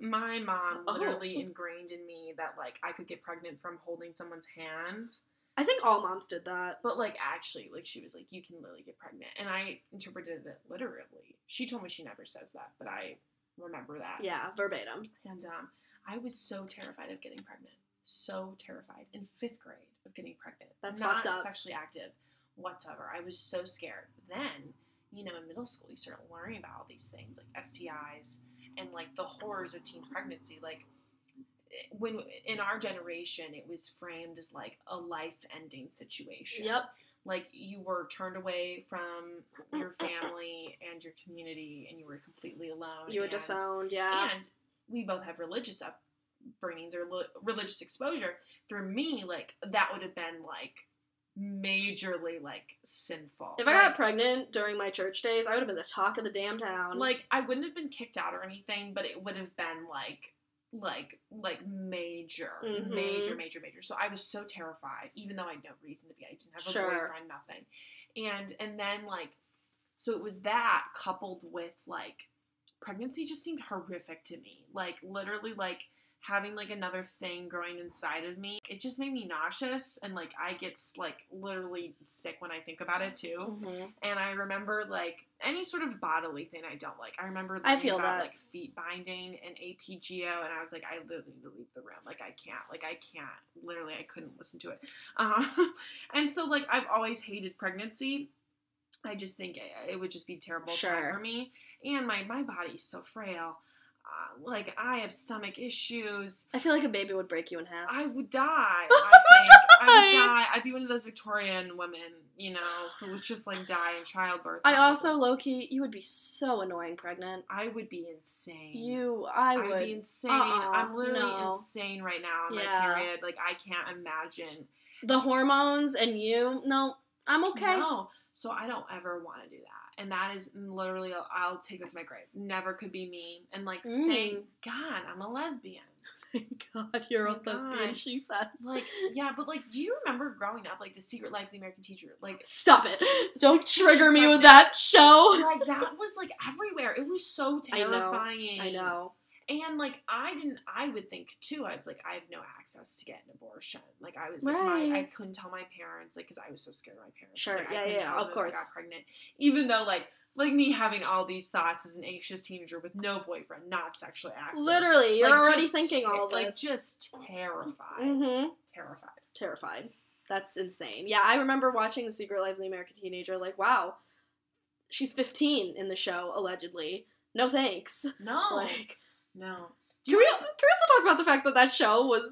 My mom Oh. literally ingrained in me that like I could get pregnant from holding someone's hand, I think all moms did that. but like actually, like she was like, you can literally get pregnant, and I interpreted it literally. She told me she never says that, but I remember that. Yeah, verbatim. And um, I was so terrified of getting pregnant. So terrified in fifth grade of getting pregnant. That's not fucked up. sexually active whatsoever. I was so scared. Then, you know, in middle school, you start learning about all these things like STIs and like the horrors of teen pregnancy. Like when in our generation, it was framed as like a life-ending situation. Yep. Like you were turned away from your family and your community, and you were completely alone. You were and- disowned. Yeah. and we both have religious upbringings or li- religious exposure. For me, like that would have been like majorly like sinful. If I like, got pregnant during my church days, I would have been the talk of the damn town. like I wouldn't have been kicked out or anything, but it would have been like like like major, Mhm. major, major, major. So I was so terrified, even though I had no reason to be. I didn't have a Sure. boyfriend, nothing. And and then like so it was that coupled with like pregnancy just seemed horrific to me. Like literally like having like another thing growing inside of me. It just made me nauseous and like I get like literally sick when I think about it too. Mhm. And I remember like any sort of bodily thing I don't like. I remember I feel about that. like feet binding and APGO, and I was like, I literally need to leave the room. Like I can't. Like I can't. Literally, I couldn't listen to it. Uh, and so like I've always hated pregnancy. I just think it, it would just be terrible Sure. time for me. And my my body's so frail. Like I have stomach issues. I feel like a baby would break you in half. I would die. I think I would die. I'd be one of those Victorian women, you know, who would just like die in childbirth. I also, low key, you would be so annoying pregnant. I would be insane. You, I I'd would. be insane. Uh-uh, I'm literally no. insane right now in Yeah. my period. Like I can't imagine. the hormones and you, no, I'm okay. No. So I don't ever want to do that. And that is literally, I'll take it to my grave. Never could be me. And like, Mm. thank God I'm a lesbian. Thank God you're a Thank lesbian, God. she says. Like, yeah, but like, do you remember growing up, like, The Secret Life of the American Teacher? Like, Stop it. Don't trigger me with that show. like that was like everywhere. It was so I know. terrifying. I know. And like I didn't I would think too, I was like, I have no access to get an abortion. Like I was like Right. my I couldn't tell my parents, like because I was so scared of my parents. Sure, Like, yeah, yeah, of if I course. got pregnant. Even though like like me having all these thoughts as an anxious teenager with no boyfriend, not sexually active. Literally, you're Like, already just thinking all this. Like just terrified. mm-hmm. Terrified. Terrified. That's insane. Yeah, I remember watching The Secret Life of the American Teenager. Like, wow, she's 15 in the show allegedly. No thanks. No. Like, no. can we, can we also talk about the fact that that show was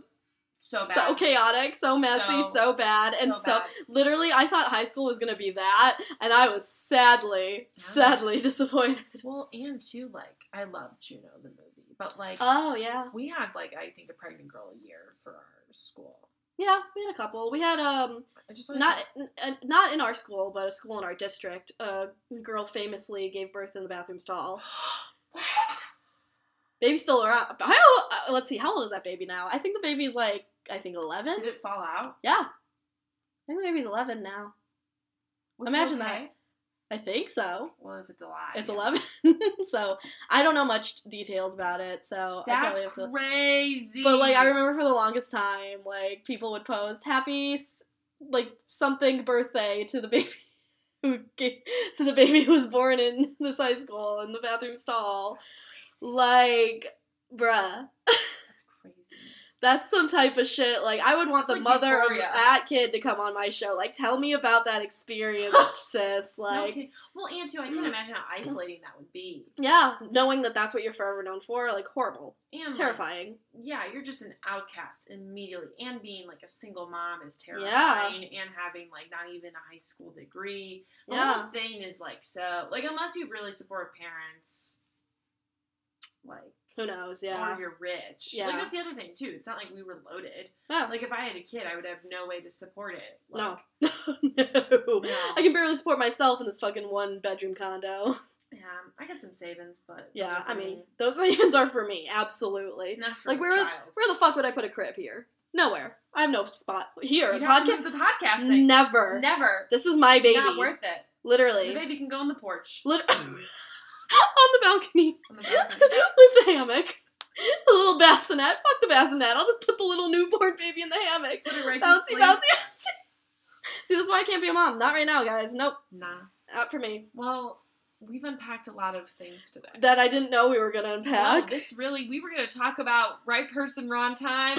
So bad. so chaotic, so messy, so, So- bad, and so, bad. literally, I thought high school was gonna be that, and I was sadly, Yeah. sadly disappointed. Well, and too, like, I love Juno the movie, but like, Oh yeah, we had like I think a pregnant girl a year for our school. yeah. We had a couple. We had um I just not n- n- not in our school, but a school in our district. A girl famously gave birth in the bathroom stall. what? Baby's still around. How, uh, let's see, how old is that baby now? I think the baby's like, I think 11? Did it fall out? Yeah. I think the baby's 11 now. Was Imagine it that. I think so. Well, if it's alive, It's yeah. 11. so I don't know much details about it, so I probably That's have to. crazy. But like, I remember for the longest time, like, people would post happy, like, something birthday to the baby. Who gave, to the baby who was born in this high school in the bathroom stall. Like, bruh. That's crazy. That's some type of shit. Like I would want the like mother Euphoria. of that kid to come on my show. Like tell me about that experience, sis. No Like kidding. well, and too, I can't imagine how isolating that would be. yeah, knowing that that's what you're forever known for, like horrible, And like, terrifying. yeah, you're just an outcast immediately, and being like a single mom is terrifying, Yeah. and having like not even a high school degree. The Yeah. whole thing is like so like unless you really support parents, like Who knows? Yeah. or you're rich. Yeah. Like that's the other thing too. It's not like we were loaded. Yeah. Like if I had a kid, I would have no way to support it. No. Like, no. No. I can barely support myself in this fucking one bedroom condo. Yeah, I got some savings, but Yeah, I mean, me. those savings are for me, absolutely. not for Like a where child. where the fuck would I put a crib here? Nowhere. I have no spot here. You'd Podcast. the podcast thing. Never. Never. This is my baby. Not worth it. Literally. The baby can go on the porch. Lit- on the balcony On the balcony. with the hammock. A little bassinet. Fuck the bassinet. I'll just put the little newborn baby in the hammock. Put it right to Bouncy, sleep. bouncy, bouncy. See, this is why I can't be a mom. Not right now, guys. Nope. Nah. Not for me. Well, we've unpacked a lot of things today. That I didn't know we were gonna Wow, unpack. this really, we were going to talk about right person, wrong time, and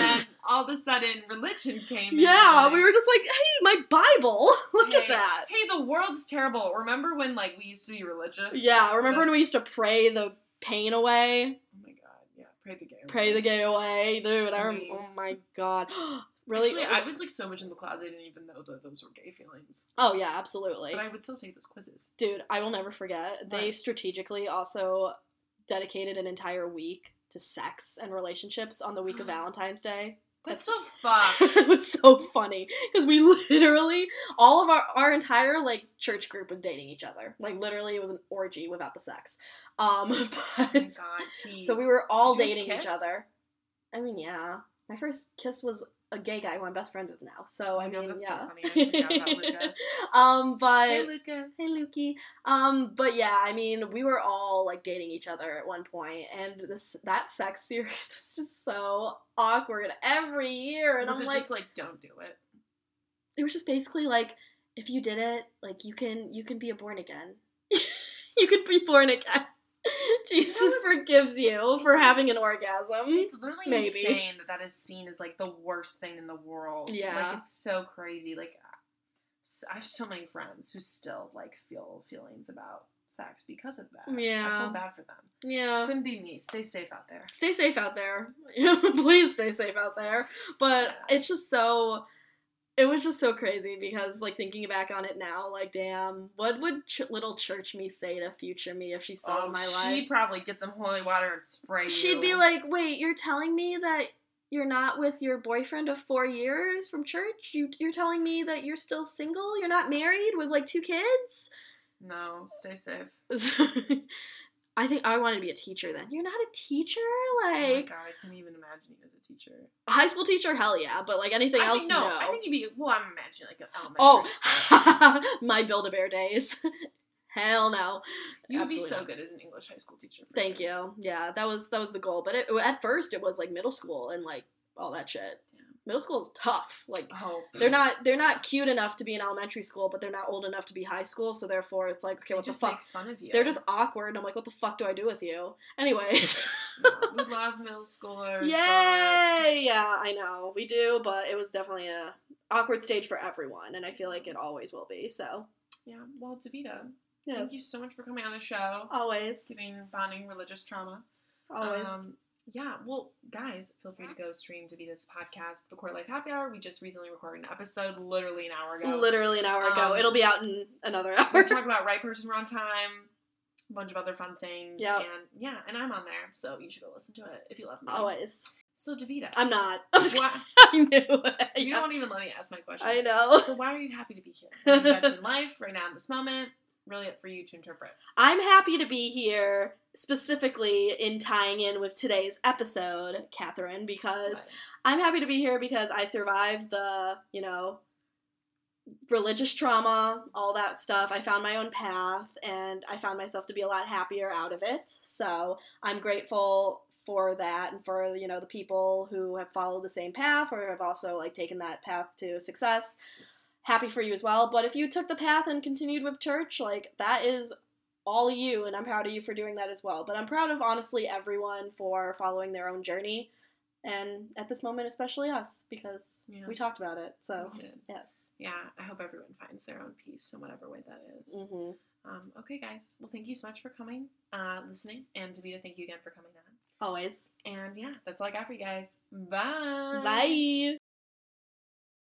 then all of a sudden religion came in. yeah, we were just like, hey, my Bible. Look at that. Hey, the world's terrible. Remember when, like, we used to be religious? Yeah, remember when we used to pray the pain away? Oh my god, yeah. Pray the game. Pray the gay away, dude. I rem- oh my god. really? Actually, I was, like, so much in the closet, I didn't even know that those were gay feelings. oh yeah, absolutely. But I would still take those quizzes. Dude, I will never forget. They strategically also dedicated an entire week to sex and relationships on the week of Valentine's Day. That's so fucked. it was so funny because we literally all of our our entire like church group was dating each other. Like literally, it was an orgy without the sex. Um, oh but, god, so we were all dating each other. I mean, yeah. My first kiss was a gay guy who I'm best friends with now. So I Oh, mean, that's yeah. so funny. I forgot about Lucas. um, but Hey, Lucas. Hey Lukey. Um, but yeah, I mean, we were all like dating each other at one point, and this that sex series was just so awkward every year. And Was I'm it like, just like, don't do it? it was just basically like, if you did it, like you can you can be a born again. you can be born again. Jesus forgives you for having an orgasm. It's literally maybe. insane that that is seen as like the worst thing in the world. Yeah. like it's so crazy. Like I have so many friends who still like feel feelings about sex because of that. Yeah, I feel bad for them. Yeah. Couldn't be me. Stay safe out there. stay safe out there. Please stay safe out there. But it's just so. It was just so crazy because, like, thinking back on it now, like, damn, what would ch- little church me say to future me if she saw Oh, my she'd probably get some holy water and spray. She'd be like, "Wait, you're telling me that you're not with your boyfriend of four years from church? You, you're telling me that you're still single? You're not married with like two kids?" "No, stay safe." I think I wanted to be a teacher then. You're not a teacher, oh my like god, I can't even imagine you as a teacher. A high school teacher. Hell yeah, but like anything I else, think, no, no. I think you'd be. Well, I'm imagining like an elementary. Oh, my Build a Bear days. Hell no. you would be so not. good as an English high school teacher. Thank sure. you. Yeah, that was that was the goal. But it, at first, it was like middle school and like all that shit. Middle school is tough. Like Oh, they're not they're not cute enough to be in elementary school, but they're not old enough to be high school. So therefore, it's like okay, they what the just fuck? make fun of you. They're just awkward. And I'm like, what the fuck do I do with you? Anyways. We love middle schoolers. but- Yay! Yeah, I know we do, but it was definitely a awkward stage for everyone, and I feel like it always will be. So Yeah, well, Davita, yes, thank you so much for coming on the show, always, giving bonding religious trauma. always. Um, yeah, well, guys, feel free to go stream Davita's podcast, The Core Life Happy Hour. We just recently recorded an episode, literally an hour ago. Literally an hour ago. Um, It'll be out in another hour. we hour. talk about right person, wrong time, a bunch of other fun things. Yep. And yeah, and I'm on there, so you should go listen to it if you love me. always. So, Davita, I'm not. I'm just, why, I knew it. you Yeah. don't even let me ask my question. I know. So, why are you happy to be here? In life, right now in this moment, really up for you to interpret. I'm happy to be here, specifically in tying in with today's episode, Catherine, because Slide. I'm happy to be here because I survived the, you know, religious trauma, all that stuff. I found my own path and I found myself to be a lot happier out of it. So I'm grateful for that and for, you know, the people who have followed the same path or have also like taken that path to success. Happy for you as well. But if you took the path and continued with church, like that is all you, and I'm proud of you for doing that as well. But I'm proud of honestly everyone for following their own journey, and at this moment, especially us because Yeah. we talked about it. So yes. Yeah, I hope everyone finds their own peace in whatever way that is. hmm Um, okay, guys. Well, thank you so much for coming, uh, listening, and Davita, thank you again for coming on. Always. And yeah, that's all I got for you guys. Bye. Bye.